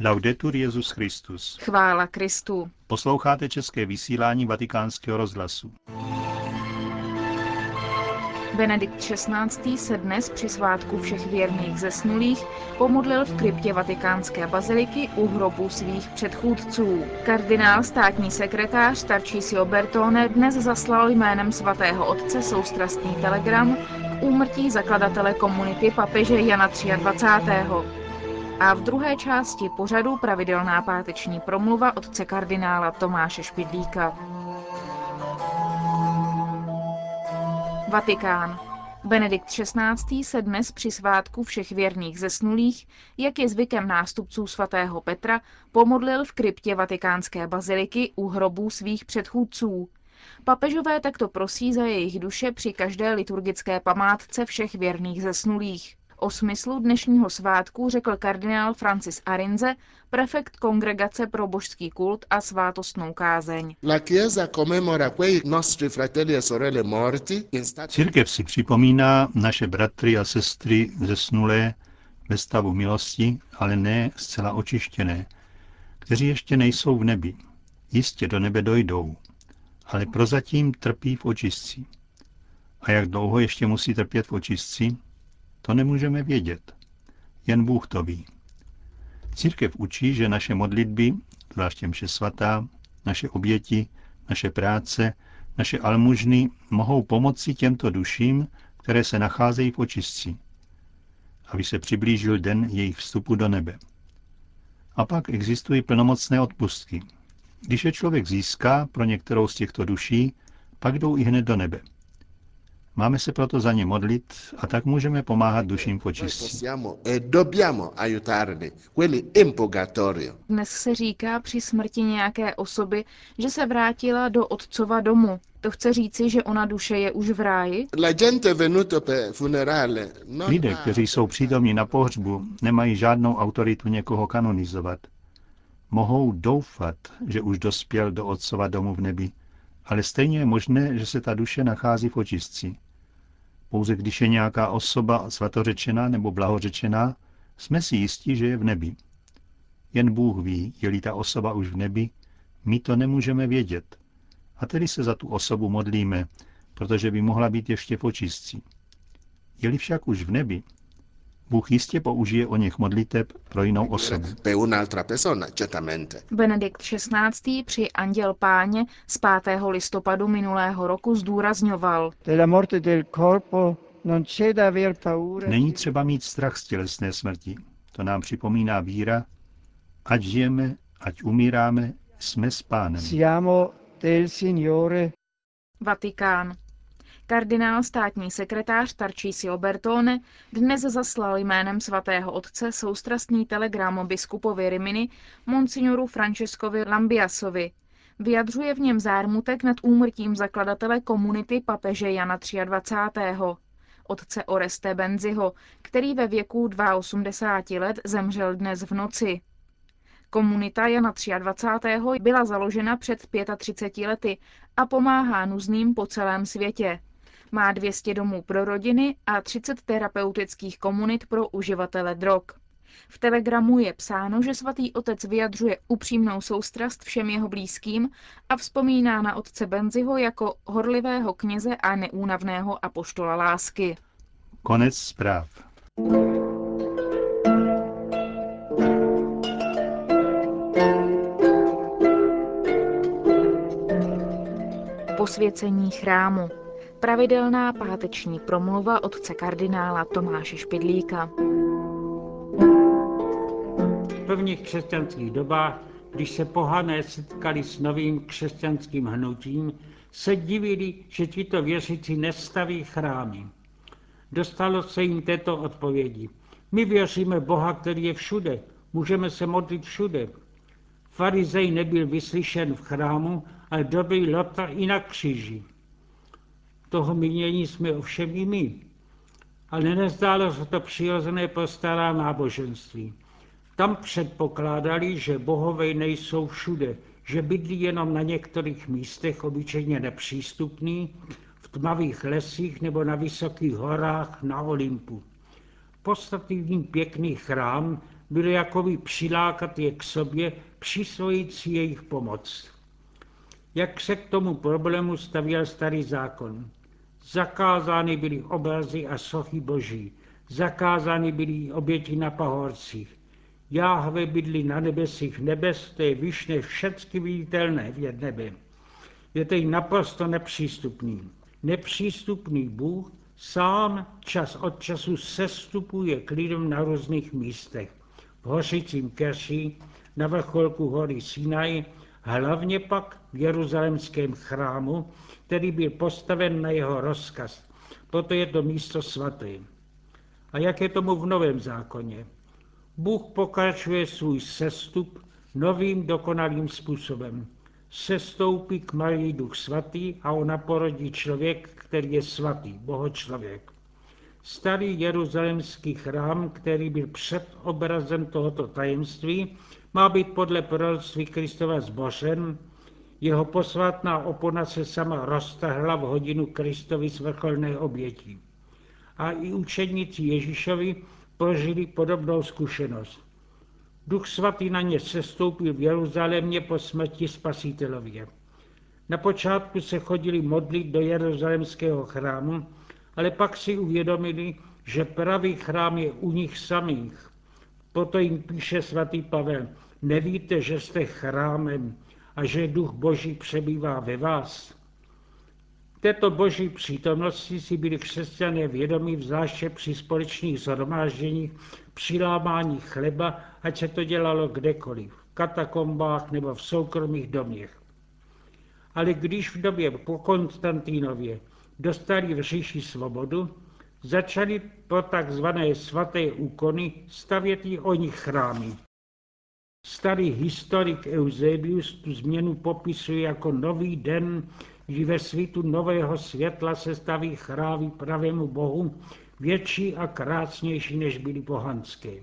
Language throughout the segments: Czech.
Laudetur Jezus Christus. Chvála Kristu. Posloucháte české vysílání Vatikánského rozhlasu. Benedikt XVI. se dnes při svátku všech věrných zesnulých pomodlil v kryptě vatikánské baziliky u hrobu svých předchůdců. Kardinál státní sekretář Tarcísio Bertone dnes zaslal jménem svatého otce soustrastný telegram k úmrtí zakladatele komunity papeže Jana 23. A v druhé části pořadu pravidelná páteční promluva otce kardinála Tomáše Špidlíka. Vatikán. Benedikt XVI. se dnes při svátku všech věrných zesnulých, jak je zvykem nástupců svatého Petra, pomodlil v kryptě vatikánské baziliky u hrobů svých předchůdců. Papežové takto prosí za jejich duše při každé liturgické památce všech věrných zesnulých. O smyslu dnešního svátku řekl kardinál Francis Arinze, prefekt Kongregace pro božský kult a svátostnou kázeň. E Církev si připomíná naše bratry a sestry zesnulé ve stavu milosti, ale ne zcela očištěné, kteří ještě nejsou v nebi. Jistě do nebe dojdou, ale prozatím trpí v očistci. A jak dlouho ještě musí trpět v očistci, to nemůžeme vědět. Jen Bůh to ví. Církev učí, že naše modlitby, zvláště mše svatá, naše oběti, naše práce, naše almužny mohou pomoci těmto duším, které se nacházejí v očistci, aby se přiblížil den jejich vstupu do nebe. A pak existují plnomocné odpustky. Když je člověk získá pro některou z těchto duší, pak jdou i hned do nebe. Máme se proto za ně modlit a tak můžeme pomáhat duším v očistí. Dnes se říká při smrti nějaké osoby, že se vrátila do otcova domu. To chce říci, že ona duše je už v ráji? Lidé, kteří jsou přítomní na pohřbu, nemají žádnou autoritu někoho kanonizovat. Mohou doufat, že už dospěl do otcova domu v nebi, ale stejně je možné, že se ta duše nachází v očistci. Pouze když je nějaká osoba svatořečená nebo blahořečená, jsme si jistí, že je v nebi. Jen Bůh ví, je-li ta osoba už v nebi, my to nemůžeme vědět. A tedy se za tu osobu modlíme, protože by mohla být ještě v. Je-li však už v nebi, Bůh jistě použije o něch modliteb pro jinou osobu. Benedikt XVI. při Anděl Páně z 5. listopadu minulého roku zdůrazňoval. Není třeba mít strach z tělesné smrti. To nám připomíná víra, ať žijeme, ať umíráme, jsme s pánem. Vatikán. Kardinál státní sekretář Tarcísio Bertone dnes zaslal jménem svatého otce soustrastný telegram biskupovi Rimini monsignoru Francescovi Lambiasovi. Vyjadřuje v něm zármutek nad úmrtím zakladatele komunity papeže Jana 23. otce Oreste Benziho, který ve věku 82 let zemřel dnes v noci. Komunita Jana 23. byla založena před 35 lety a pomáhá nuzným po celém světě. Má 200 domů pro rodiny a 30 terapeutických komunit pro uživatele drog. V telegramu je psáno, že svatý otec vyjadřuje upřímnou soustrast všem jeho blízkým a vzpomíná na otce Benziho jako horlivého kněze a neúnavného apoštola lásky. Konec zpráv. Posvěcení chrámu pravidelná páteční promluva otce kardinála Tomáše Špidlíka. V prvních křesťanských dobách, když se pohané setkali s novým křesťanským hnutím, se divili, že tito věřící nestaví chrámy. Dostalo se jim této odpovědi. My věříme Boha, který je všude. Můžeme se modlit všude. Farizej nebyl vyslyšen v chrámu, ale dobrý Lotar i na kříži. Toho mínění jsme ovšem i my. Ale nezdálo se to přirozené pro stará náboženství. Tam předpokládali, že bohové nejsou všude, že bydlí jenom na některých místech obyčejně nepřístupný, v tmavých lesích nebo na vysokých horách na Olympu. Podstatný pěkný chrám bylo jakoby přilákat je k sobě, přisvojit si jejich pomoc. Jak se k tomu problému stavěl starý zákon? Zakázány byly obrazy a sochy boží, zakázány byly oběti na pahorcích. Jáhve bydlí na nebesích nebes, to je vyšné všecky viditelné v nebe. Je to naprosto nepřístupný. Nepřístupný Bůh sám čas od času sestupuje k lidem na různých místech. V hořicím Kerši, na vrcholku hory Sinaj, hlavně pak v jeruzalemském chrámu, který byl postaven na jeho rozkaz. Proto je to místo svaté. A jak je tomu v Novém zákoně? Bůh pokračuje svůj sestup novým dokonalým způsobem. Sestoupí k Marii Duch Svatý a ona porodí člověk, který je svatý, bohočlověk. Starý jeruzalemský chrám, který byl před obrazem tohoto tajemství, má být podle proroctví Kristova zbořen, jeho posvátná opona se sama roztahla v hodinu Kristovy svrcholné oběti. A i učedníci Ježíšovi prožili podobnou zkušenost. Duch svatý na ně sestoupil v Jeruzalémě po smrti spasitelově. Na počátku se chodili modlit do jeruzalemského chrámu, ale pak si uvědomili, že pravý chrám je u nich samých. Proto jim píše svatý Pavel, nevíte, že jste chrámem a že duch Boží přebývá ve vás. Této boží přítomnosti si byli křesťané vědomí zvláště při společných zhromážděních, při lámání chleba, ať se to dělalo kdekoliv, v katakombách nebo v soukromých domech. Ale když v době po Konstantínově dostali v říši svobodu, začali pro takzvané svaté úkony stavět i oni chrámy. Starý historik Eusebius tu změnu popisuje jako nový den, kdy ve svitu nového světla se staví chrámy pravému Bohu větší a krásnější, než byly pohanské.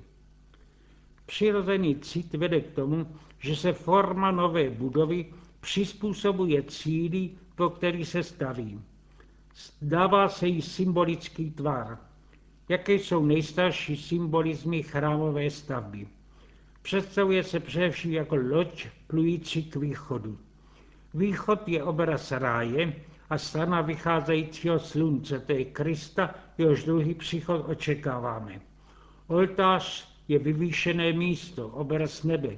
Přirozený cit vede k tomu, že se forma nové budovy přizpůsobuje cíli, pro který se staví. Dává se jí symbolický tvar. Jaké jsou nejstarší symbolizmy chrámové stavby? Představuje se především jako loď plující k východu. Východ je obraz ráje a strana vycházejícího slunce, to je Krista, jehož druhý příchod očekáváme. Oltář je vyvýšené místo, obraz nebe.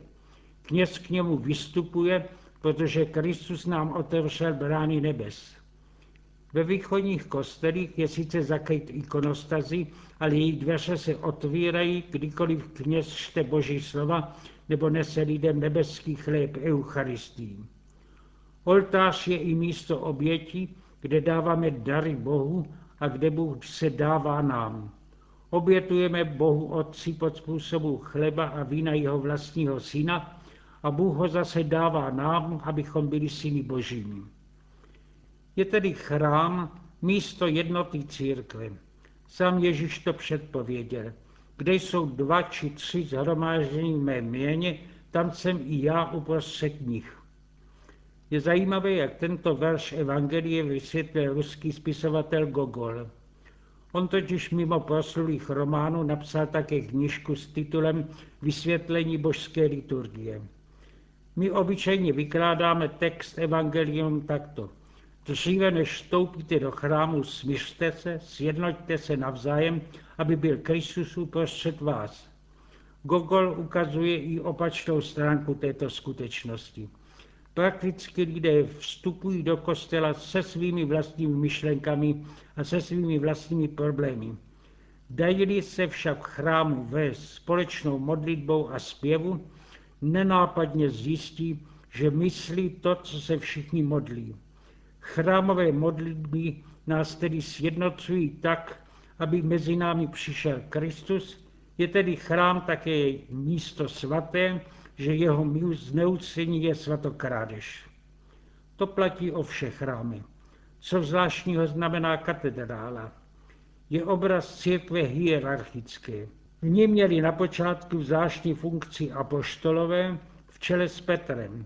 Kněz k němu vystupuje, protože Kristus nám otevřel brány nebes. Ve východních kostelích je sice zakryt ikonostazy, ale její dveře se otvírají, kdykoliv kněz čte Boží slova nebo nese lidem nebeský chléb Eucharistii. Oltář je i místo obětí, kde dáváme dary Bohu a kde Bůh se dává nám. Obětujeme Bohu Otci pod způsobu chleba a vína jeho vlastního syna a Bůh ho zase dává nám, abychom byli syny božími. Je tedy chrám místo jednoty církve. Sám Ježíš to předpověděl. Kde jsou dva či tři zhromáždění mé měně, tam jsem i já uprostřed nich. Je zajímavé, jak tento verš Evangelie vysvětlil ruský spisovatel Gogol. On totiž mimo proslulých románů napsal také knižku s titulem Vysvětlení božské liturgie. My obyčejně vykládáme text Evangelium takto. Dříve než vstoupíte do chrámu, smířte se, sjednoťte se navzájem, aby byl Kristus uprostřed vás. Gogol ukazuje i opačnou stránku této skutečnosti. Prakticky lidé vstupují do kostela se svými vlastními myšlenkami a se svými vlastními problémy. Dají se však chrámu ve společnou modlitbou a zpěvu, nenápadně zjistí, že myslí to, co se všichni modlí. Chrámové modlitby nás tedy sjednocují tak, aby mezi námi přišel Kristus, je tedy chrám také místo svaté, že jeho zneucení je svatokrádež. To platí o všech chrámy. Co zvláštního znamená katedrála? Je obraz církve hierarchické. V ní měli na počátku zvláštní funkci apoštolové v čele s Petrem.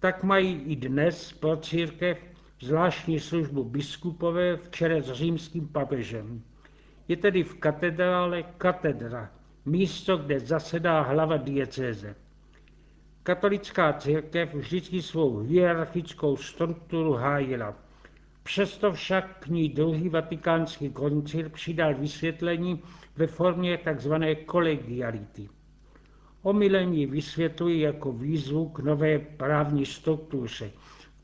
Tak mají i dnes pro církev zvláštní službu biskupové v čele s římským papežem. Je tedy v katedrále katedra, místo, kde zasedá hlava diecéze. Katolická církev vždycky svou hierarchickou strukturu hájila. Přesto však k ní druhý vatikánský koncil přidal vysvětlení ve formě tzv. kolegiality. Omylem ji vysvětluji jako výzvu k nové právní struktuře,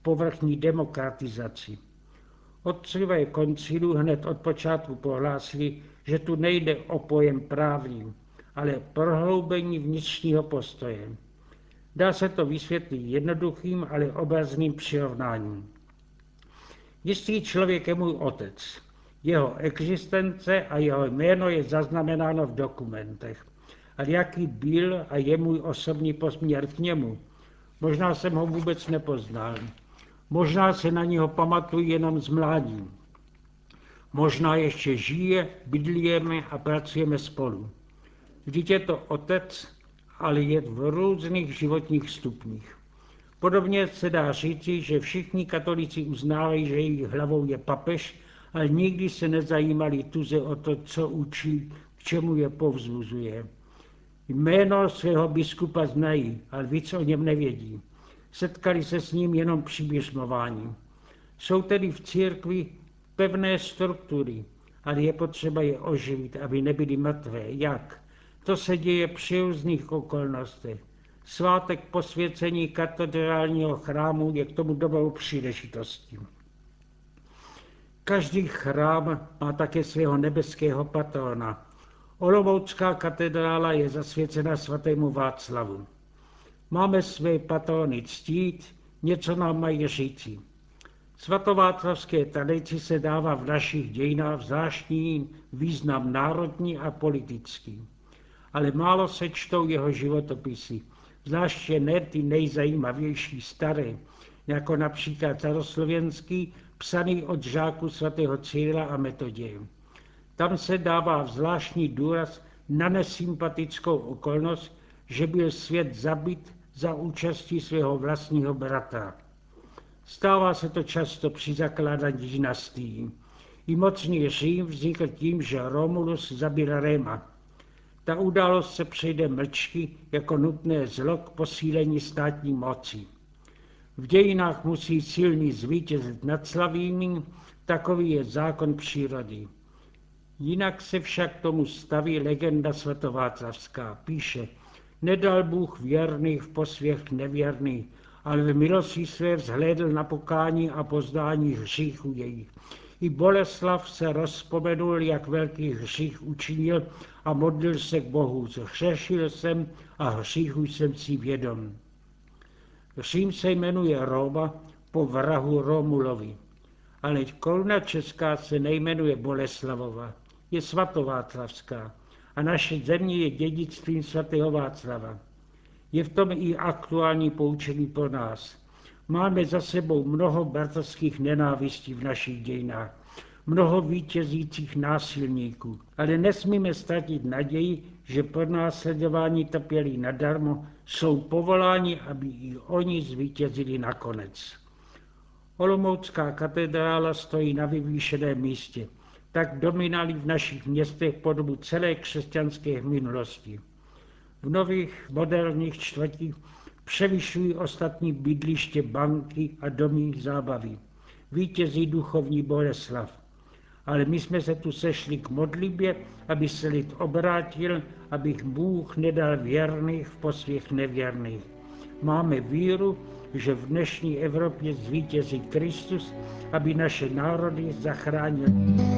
povrchní demokratizaci. Otcové koncilu hned od počátku prohlásili, že tu nejde o pojem právní, ale prohloubení vnitřního postoje. Dá se to vysvětlit jednoduchým, ale obrazným přirovnáním. Jistý člověk je můj otec. Jeho existence a jeho jméno je zaznamenáno v dokumentech. Ale jaký byl a je můj osobní posměr k němu? Možná jsem ho vůbec nepoznal. Možná se na něho pamatuju jenom z mládí. Možná ještě žije, bydlíme a pracujeme spolu. Vždyť je to otec, ale je v různých životních stupních. Podobně se dá říci, že všichni katolíci uznávají, že jejich hlavou je papež, ale nikdy se nezajímali tuze o to, co učí, k čemu je povzbuzuje. Jméno svého biskupa znají, ale víc o něm nevědí. Setkali se s ním jenom při běžmování. Jsou tedy v církvi pevné struktury, ale je potřeba je oživit, aby nebyly mrtvé. Jak? To se děje při různých okolnostech. Svátek posvěcení katedrálního chrámu je k tomu dobrou příležitostí. Každý chrám má také svého nebeského patrona. Olomoucká katedrála je zasvěcena svatému Václavu. Máme své patrony ctít, něco nám mají říci. Svatováclavské tradici se dává v našich dějinách zvláštní význam národní a politický. Ale málo se čtou jeho životopisy, zvláště ne ty nejzajímavější staré, jako například staroslovenský, psaný od žáku svatého Cyrila a Metoděje. Tam se dává zvláštní důraz na nesympatickou okolnost, že byl svět zabit za účastí svého vlastního bratra. Stává se to často při zakládání dynastií. I mocný Řím vznikl tím, že Romulus zabil Réma. Ta událost se přejde mlčky jako nutné zlo k posílení státní moci. V dějinách musí silný zvítězit nad slavými, takový je zákon přírody. Jinak se však tomu staví legenda svatováclavská. Píše, nedal Bůh věrných v posvěch nevěrných, ale v milosti své vzhlédl na pokání a pozdání hříchů jejich. I Boleslav se rozpomenul, jak velký hřích učinil a modlil se k Bohu. Zhřešil jsem a hříchu jsem si vědom. Řím se jmenuje Roma po vrahu Romulovi, ale koruna česká se nejmenuje Boleslavova, je svatováclavská a naše země je dědictvím svatého Václava. Je v tom i aktuální poučení pro nás. Máme za sebou mnoho bratrských nenávistí v našich dějinách, mnoho vítězících násilníků, ale nesmíme ztratit naději, že pro následování trpěli nadarmo, jsou povoláni, aby i oni zvítězili nakonec. Olomoucká katedrála stojí na vyvýšeném místě, tak dominali v našich městech po dobu celé křesťanské minulosti. V nových moderních čtvrtích převyšují ostatní bydliště banky a domy zábavy. Vítězí duchovní Boleslav. Ale my jsme se tu sešli k modlibě, aby se lid obrátil, abych Bůh nedal věrných v posvěch nevěrných. Máme víru, že v dnešní Evropě zvítězí Kristus, aby naše národy zachránil.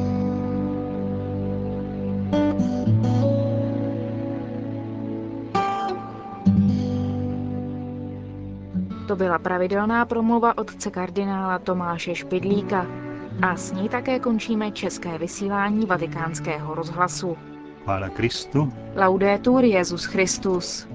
To byla pravidelná promluva otce kardinála Tomáše Špidlíka. A s ní také končíme české vysílání vatikánského rozhlasu. Chvála Kristu. Laudetur Jezus Christus.